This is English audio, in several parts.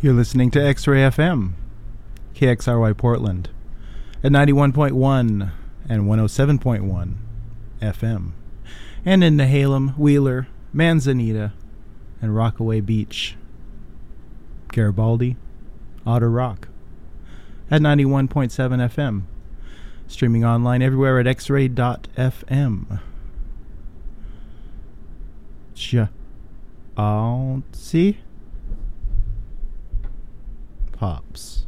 You're listening to X Ray FM, KXRY Portland, at 91.1 and 107.1 FM, and in Nehalem, Wheeler, Manzanita, and Rockaway Beach. Garibaldi, Otter Rock, at 91.7 FM, streaming online everywhere at xray.fm. see Pops.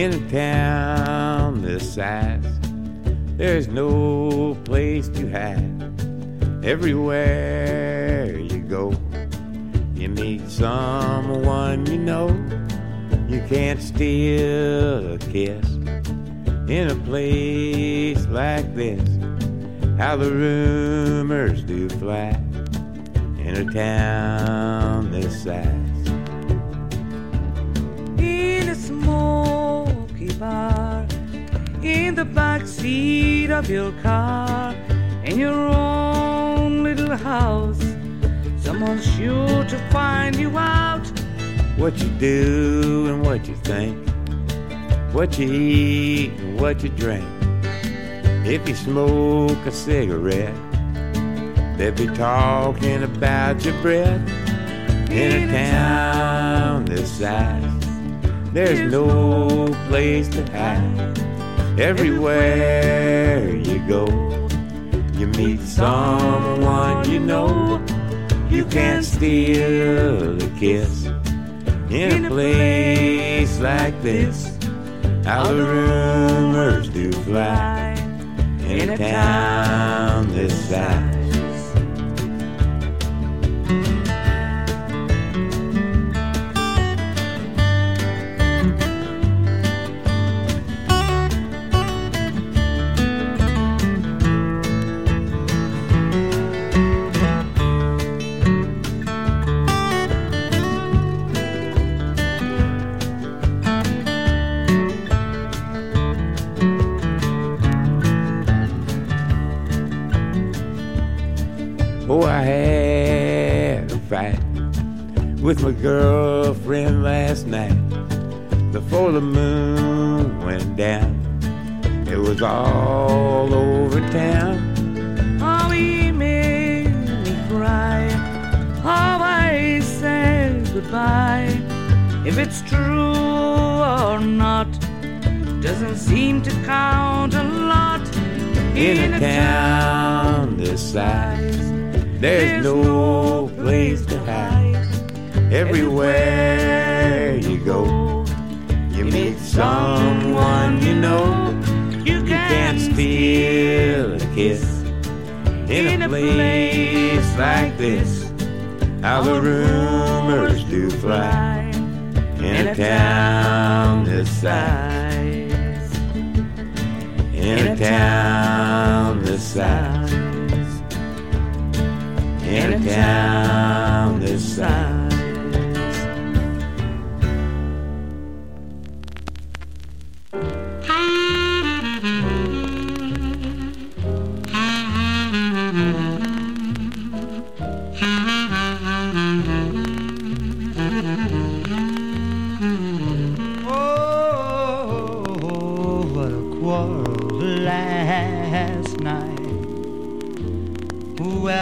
In a town this size, there's no place to hide. Everywhere you go, you meet someone you know. You can't steal a kiss in a place like this. How the rumors do fly in a town this size. Bar in the back seat of your car in your own little house. Someone's sure to find you out. What you do and what you think, what you eat and what you drink. If you smoke a cigarette, they'll be talking about your breath in a town this size. There's no place to hide. Everywhere you go, you meet someone you know. You can't steal a kiss in a place like this. How the rumors do fly in a town this size. With my girlfriend last night before the moon went down. It was all over town. Oh, he made me cry. Oh, I said goodbye. If it's true or not, doesn't seem to count a lot. In, in a, town this size, there's, there's no place. Everywhere you go, you meet someone you know. You can't steal a kiss in a place like this. How the rumors do fly in a town this size. In a town this size. In a town this size.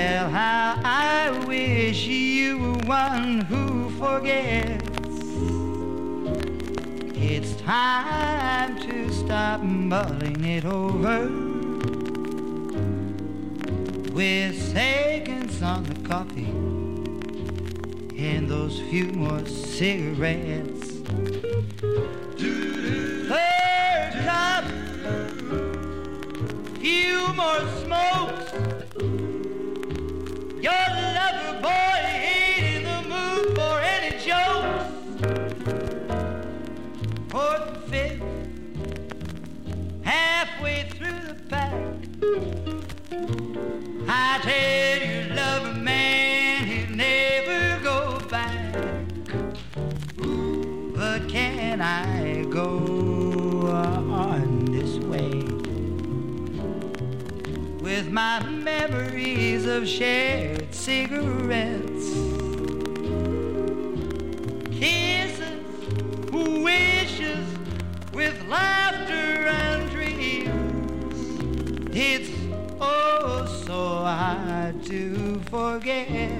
Well, how I wish you were one who forgets. It's time to stop mulling it over with seconds on the coffee and those few more cigarettes. Third cup, few more smokes. Tell you, lover man, he'll never go back. But can I go on this way? with my memories of shared cigarettes, to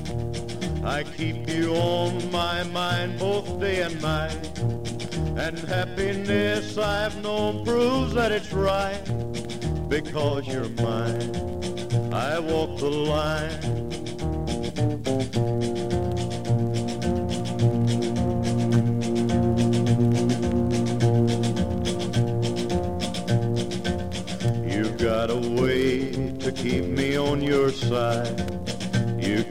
I keep you on my mind both day and night. And happiness I've known proves that it's right. Because you're mine, I walk the line. You've got a way to keep me on your side.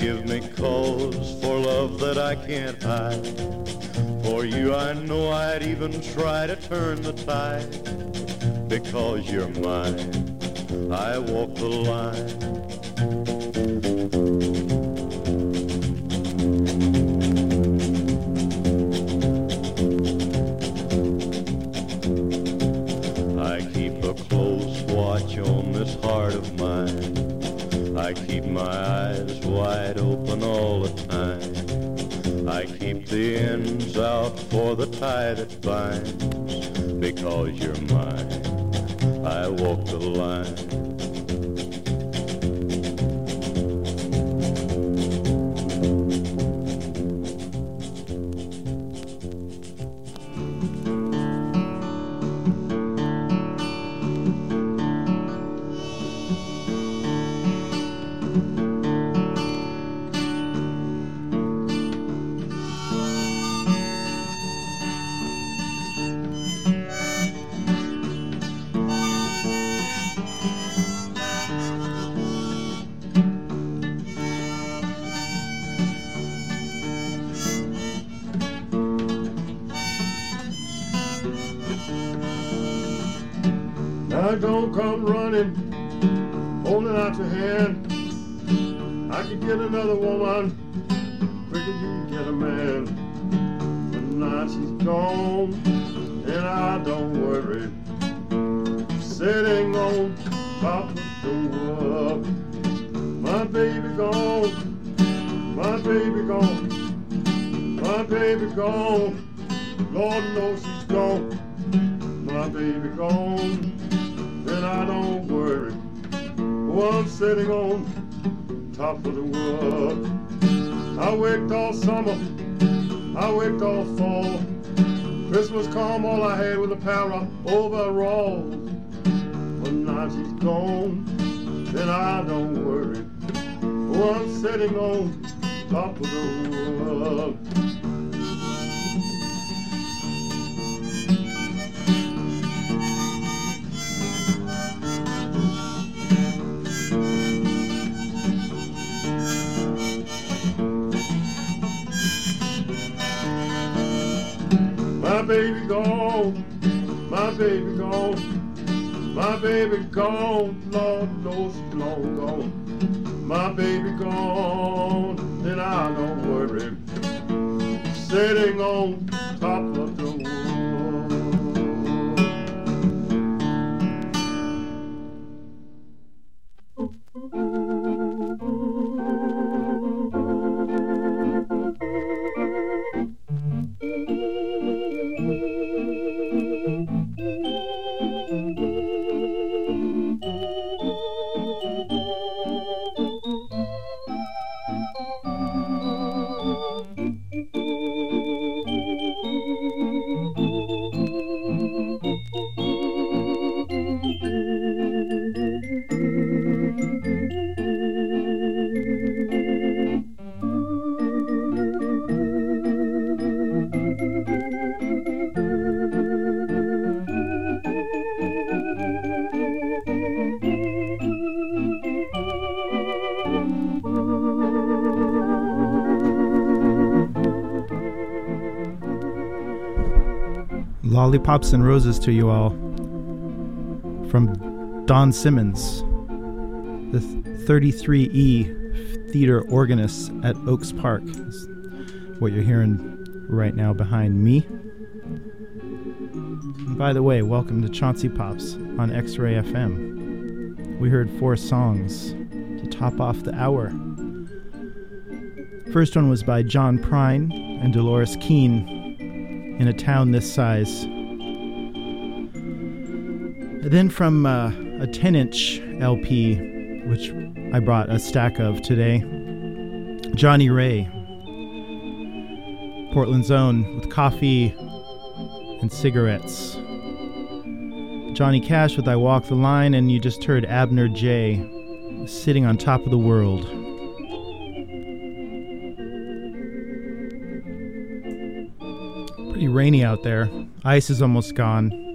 Give me cause for love that I can't hide. For you, I know I'd even try to turn the tide. Because you're mine, I walk the line. I keep keep the ends out for the tie that binds. Because you're mine, I walk the line. Pair of overalls. But now she's gone, then I don't worry. Oh, I'm sitting on top of the world. My baby gone, baby gone, my baby gone, Lord knows she's long gone. My baby gone, then I don't worry. Sitting on top Lollipops and roses to you all from Don Simmons, the 33E theater organist at Oaks Park. What you're hearing right now behind me. And by the way, welcome to Chauncey Pops on X Ray FM. We heard four songs to top off the hour. First one was by John Prine and Dolores Keane in a town this size. Then from uh, a 10 inch LP, which I brought a stack of today, Johnnie Ray, Portland's own, with coffee and cigarettes. Johnny Cash with I Walk the Line, and you just heard Abner Jay sitting on top of the world. Pretty rainy out there. Ice is almost gone.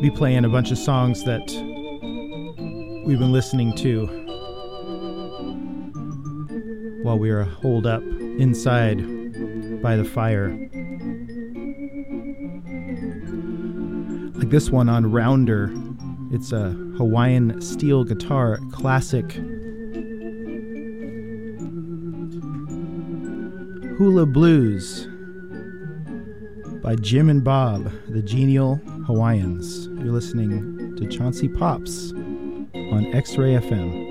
Be playing a bunch of songs that we've been listening to while we were holed up inside by the fire. Like this one on Rounder. It's a Hawaiian steel guitar classic. Hula Blues by Jim and Bob, the Genial Hawaiians. You're listening to Chauncey Pops on X Ray FM.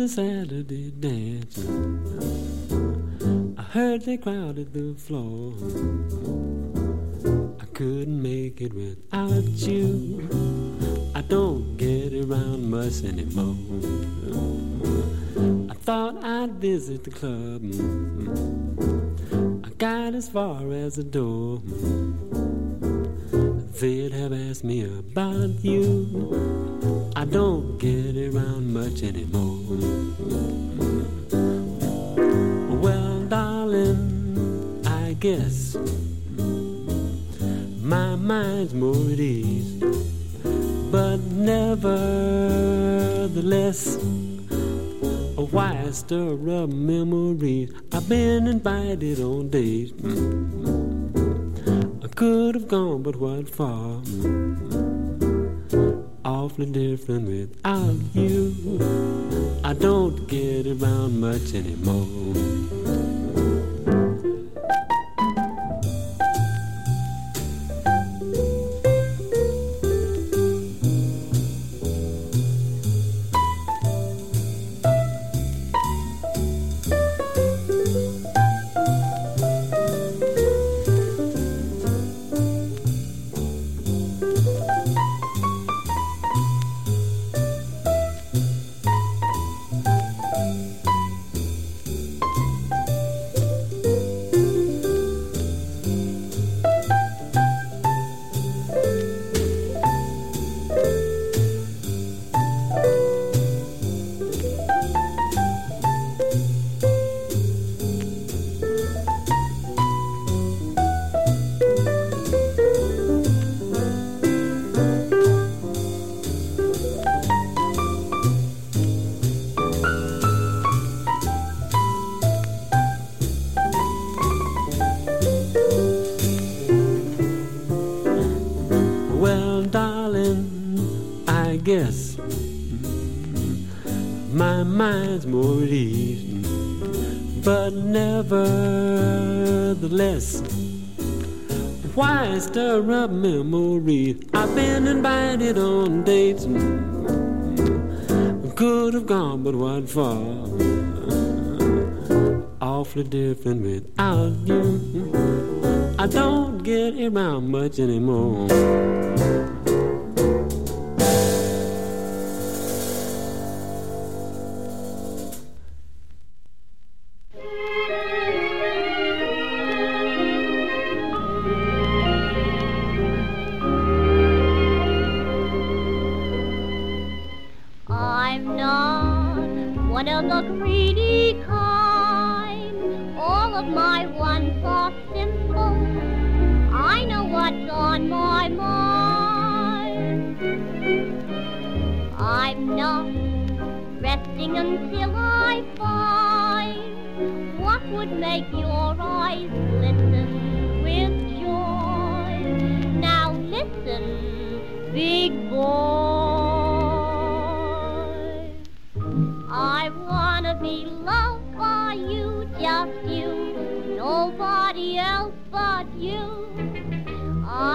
a Saturday dance. I heard they crowded the floor. I couldn't make it without you. I don't get around much anymore. I thought I'd visit the club. I got as far as the door. They'd have asked me about you. I don't get around much anymore. Well, darling, I guess my mind's more at ease, but nevertheless. Why I stir up memories I've been invited on dates I could have gone but what for Awfully different without you. I don't get around much anymore. But what for? Awfully different without you. I don't get around much anymore. I know what's on my mind. I'm not resting until I find what would make your eyes glisten with joy. Now listen, big boy. I wanna be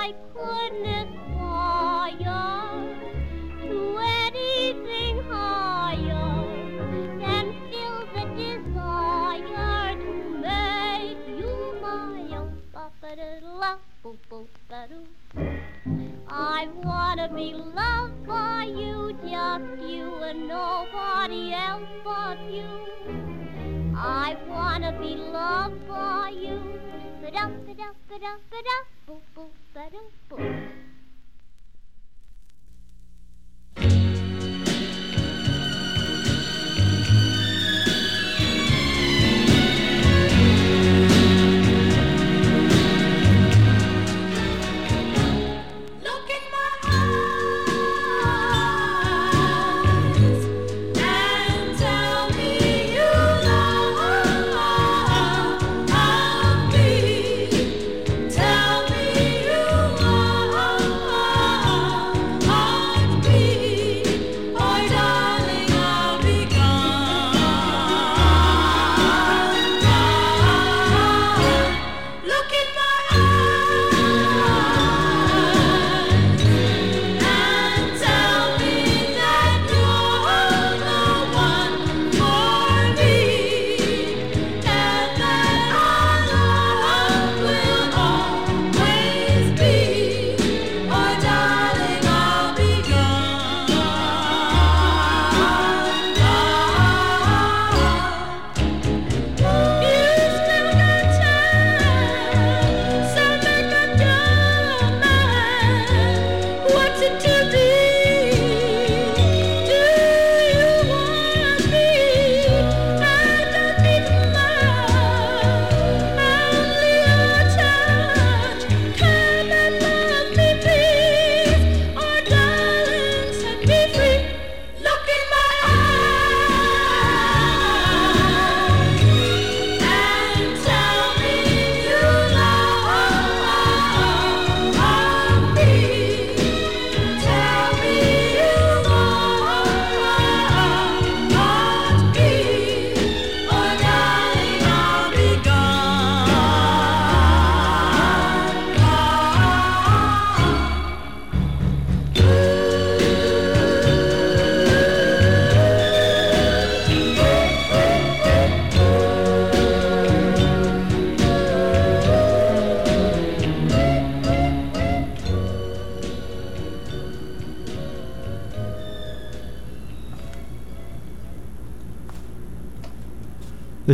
I couldn't aspire to anything higher than feel the desire to make you my own. I wanna be loved by you, just you and nobody else but you. I wanna be loved by you. Ba-dum, ba-dum, ba-dum, ba-dum, boop, boop, ba-dum, boop.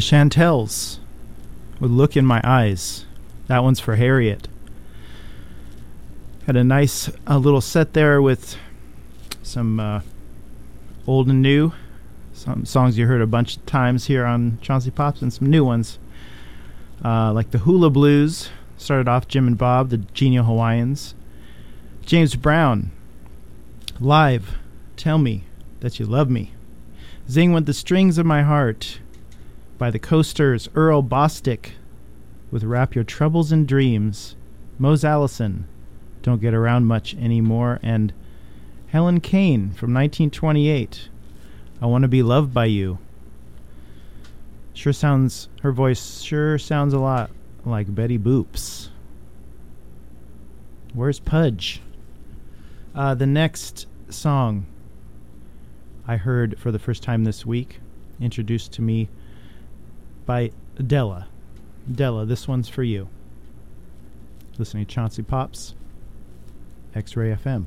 Chantels with Look in My Eyes. That one's for Harriet. Had a nice little set there with some uh, old and new. Some songs you heard a bunch of times here on Chauncey Pops and some new ones. Uh, like the Hula Blues. Started off Jim and Bob, the Genial Hawaiians. James Brown. Live. Tell me that you love me. Zing with the Strings of My Heart by the Coasters, Earl Bostic with Wrap Your Troubles in Dreams, Mose Allison, Don't Get Around Much Anymore, and Helen Kane from 1928, I Want to Be Loved by You. Sure sounds, her voice sure sounds a lot like Betty Boop's. Where's Pudge? Uh, the next song I heard for the first time this week, introduced to me by Della. Della, this one's for you. Listening to Chauncey Pops, X Ray FM.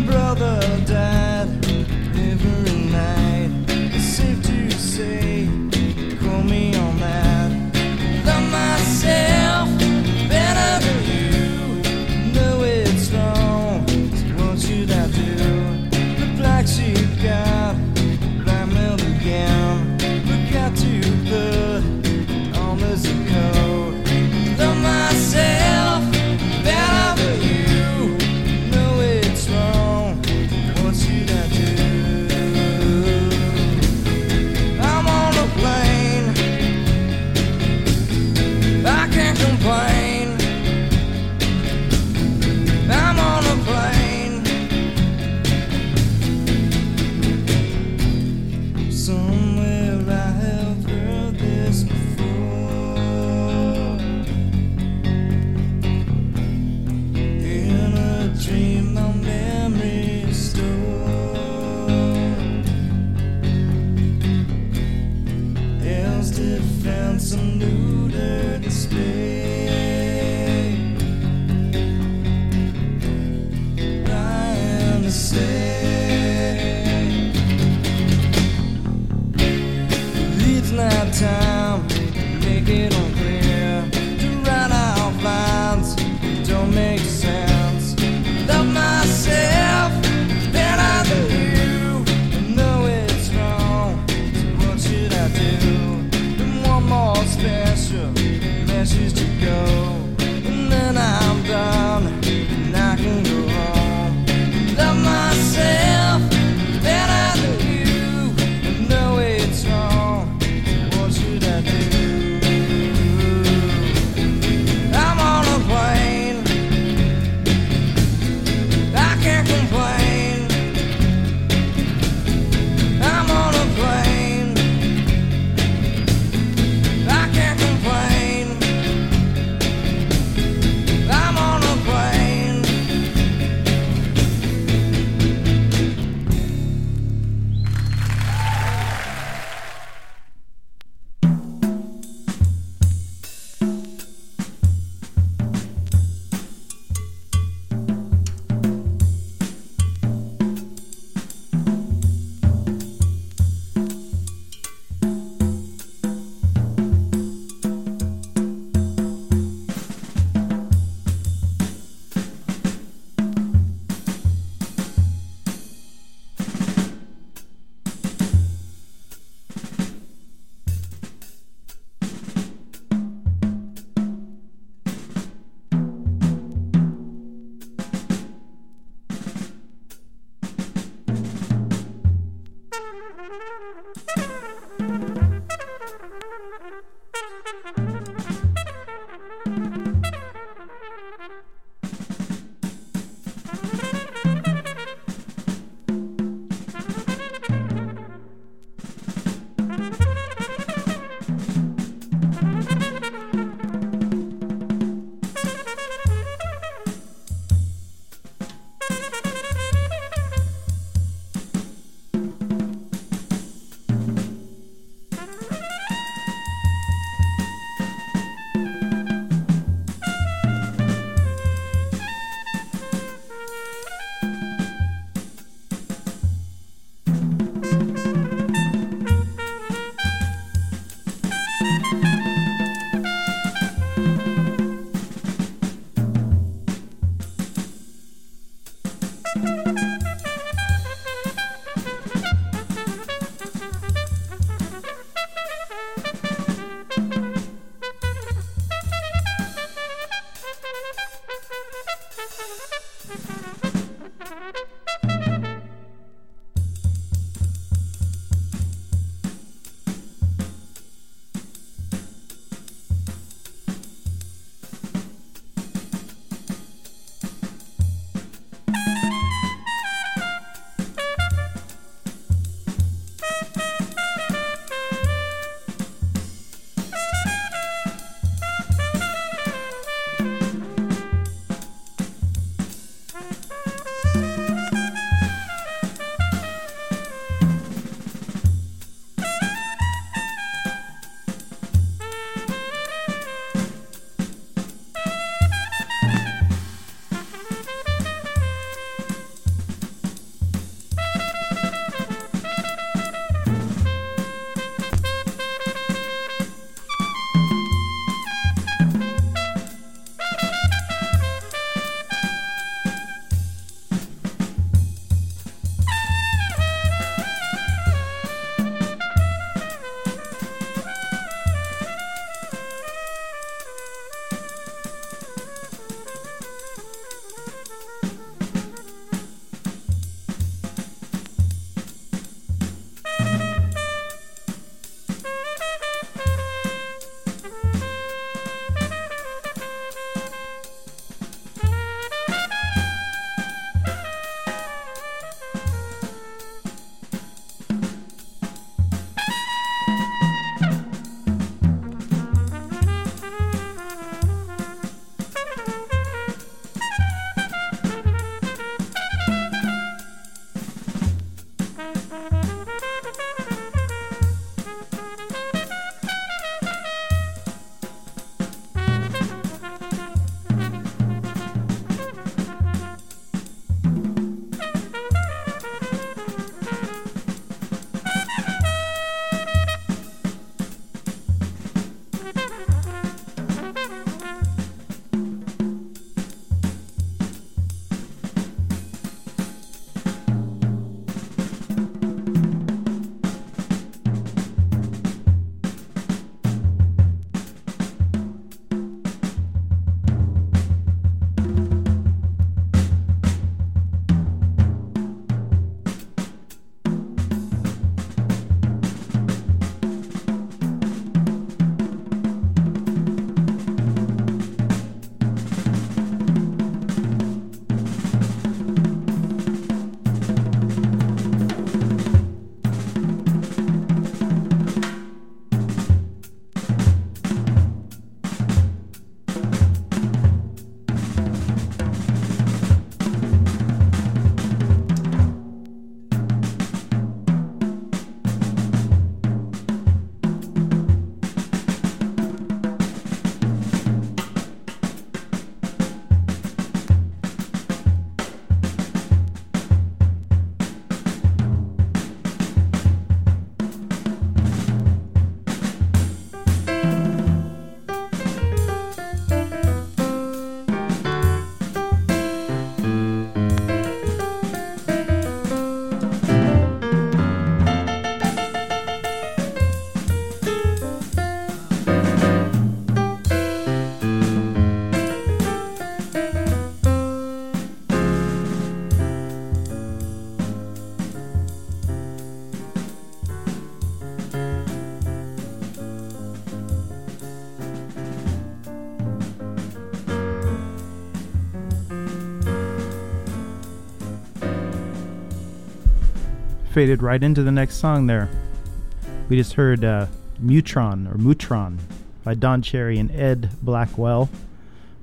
brother down. Faded right into the next song there. We just heard uh, Mutron or Mutron by Don Cherry and Ed Blackwell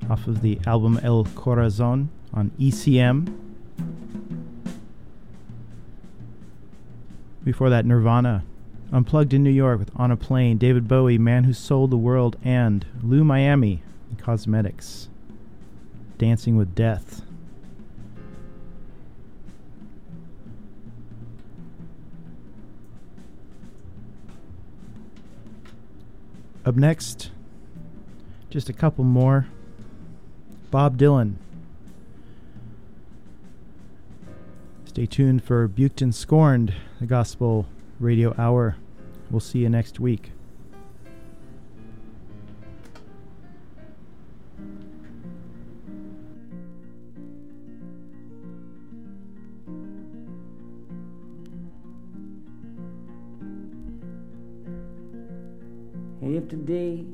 off of the album El Corazon on ECM. Before that, Nirvana. Unplugged in New York with On a Plain, David Bowie, Man Who Sold the World, and Lou Miami, Kozmetix. Dancing with Death. Up next, just a couple more. Bob Dylan. Stay tuned for Buchton Scorned, the Gospel Radio Hour. We'll see you next week. If today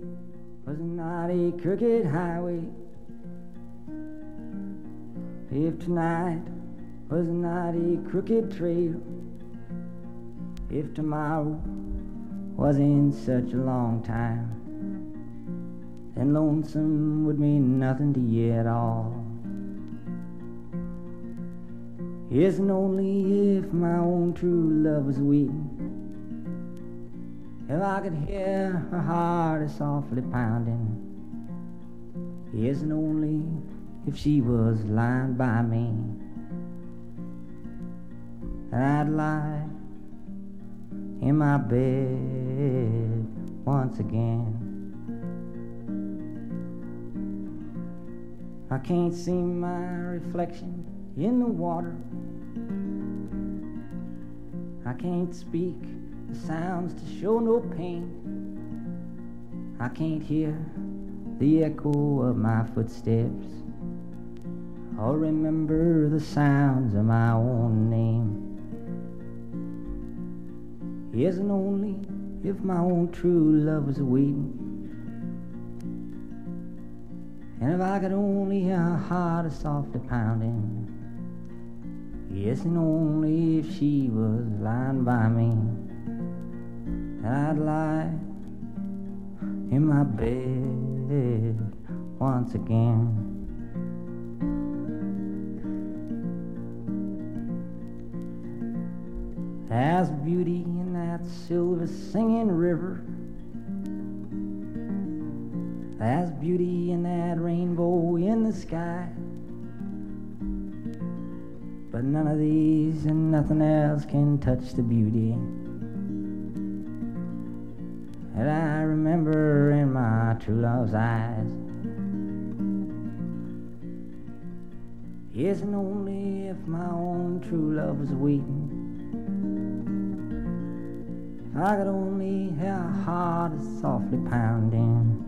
was not a crooked highway, if tonight was not a crooked trail, if tomorrow wasn't such a long time, then lonesome would mean nothing to you at all. Isn't only if my own true love was waiting. If I could hear her heart is softly pounding, isn't only if she was lying by me, and I'd lie in my bed once again. I can't see my reflection in the water. I can't speak the sounds to show no pain. I can't hear the echo of my footsteps or remember the sounds of my own name. Isn't only if my own true love was waiting. And if I could only hear her heart a softly pounding. Yes, and only if she was lying by me. I'd lie in my bed once again. There's beauty in that silver singing river. There's beauty in that rainbow in the sky. But none of these and nothing else can touch the beauty that I remember in my true love's eyes. Yes, and only if my own true love was waiting. If I could only hear her heart softly pounding.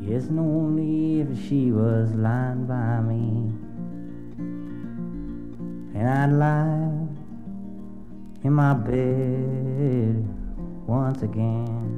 Yes, and only if she was lying by me. And I'd lie in my bed once again.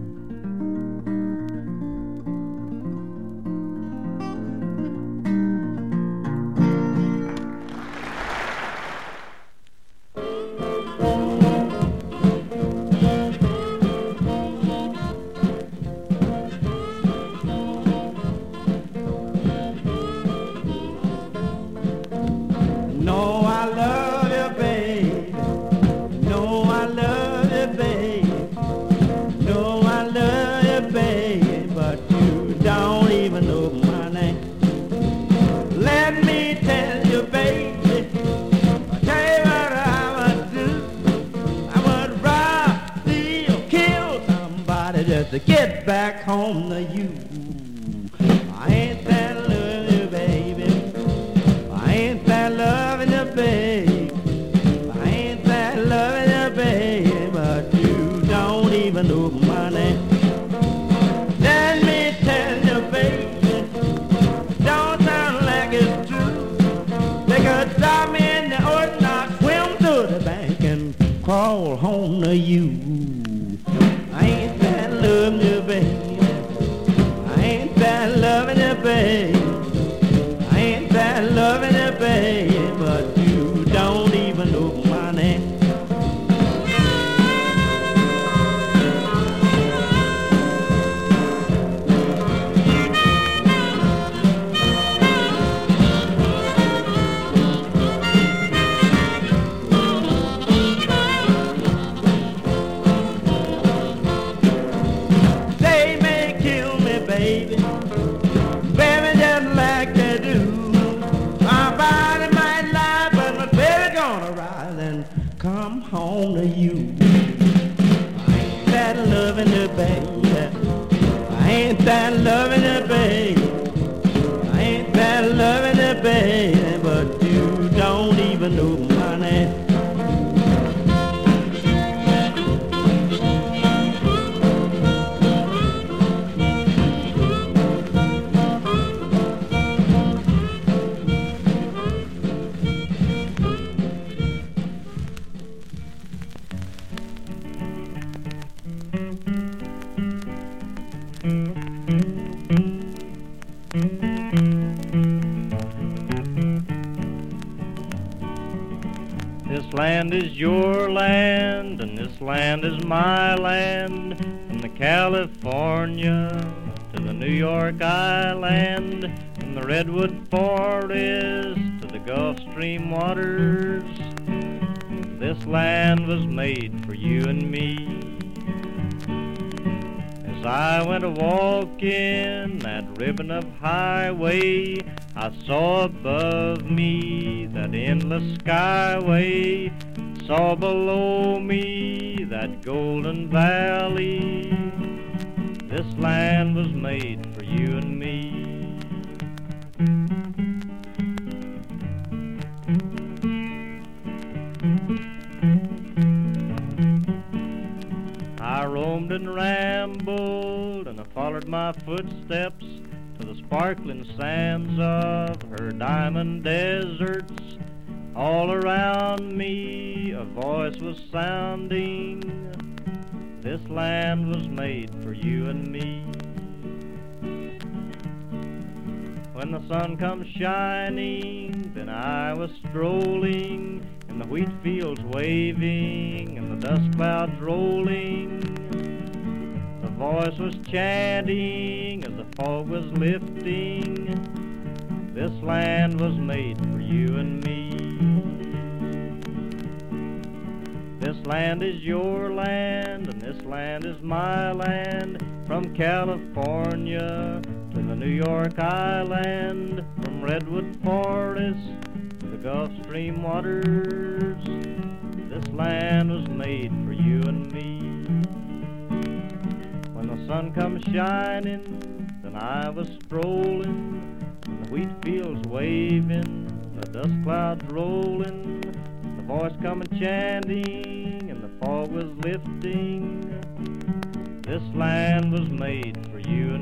Endless skyway, saw below me that golden valley. This land was made for you and me. I roamed and rambled, and I followed my footsteps to the sparkling sands of her diamond deserts. All around me a voice was sounding. This land was made for you and me. When the sun comes shining, then I was strolling in the wheat fields waving and the dust clouds rolling. The voice was chanting as the fog was lifting. This land was made for you and me. This land is your land, and this land is my land. From California to the New York Island, from Redwood Forest to the Gulf Stream waters. This land was made for you and me. When the sun comes shining, then I was strolling, and the wheat fields waving, the dust clouds rolling, voice coming chanting, and the fog was lifting. This land was made for you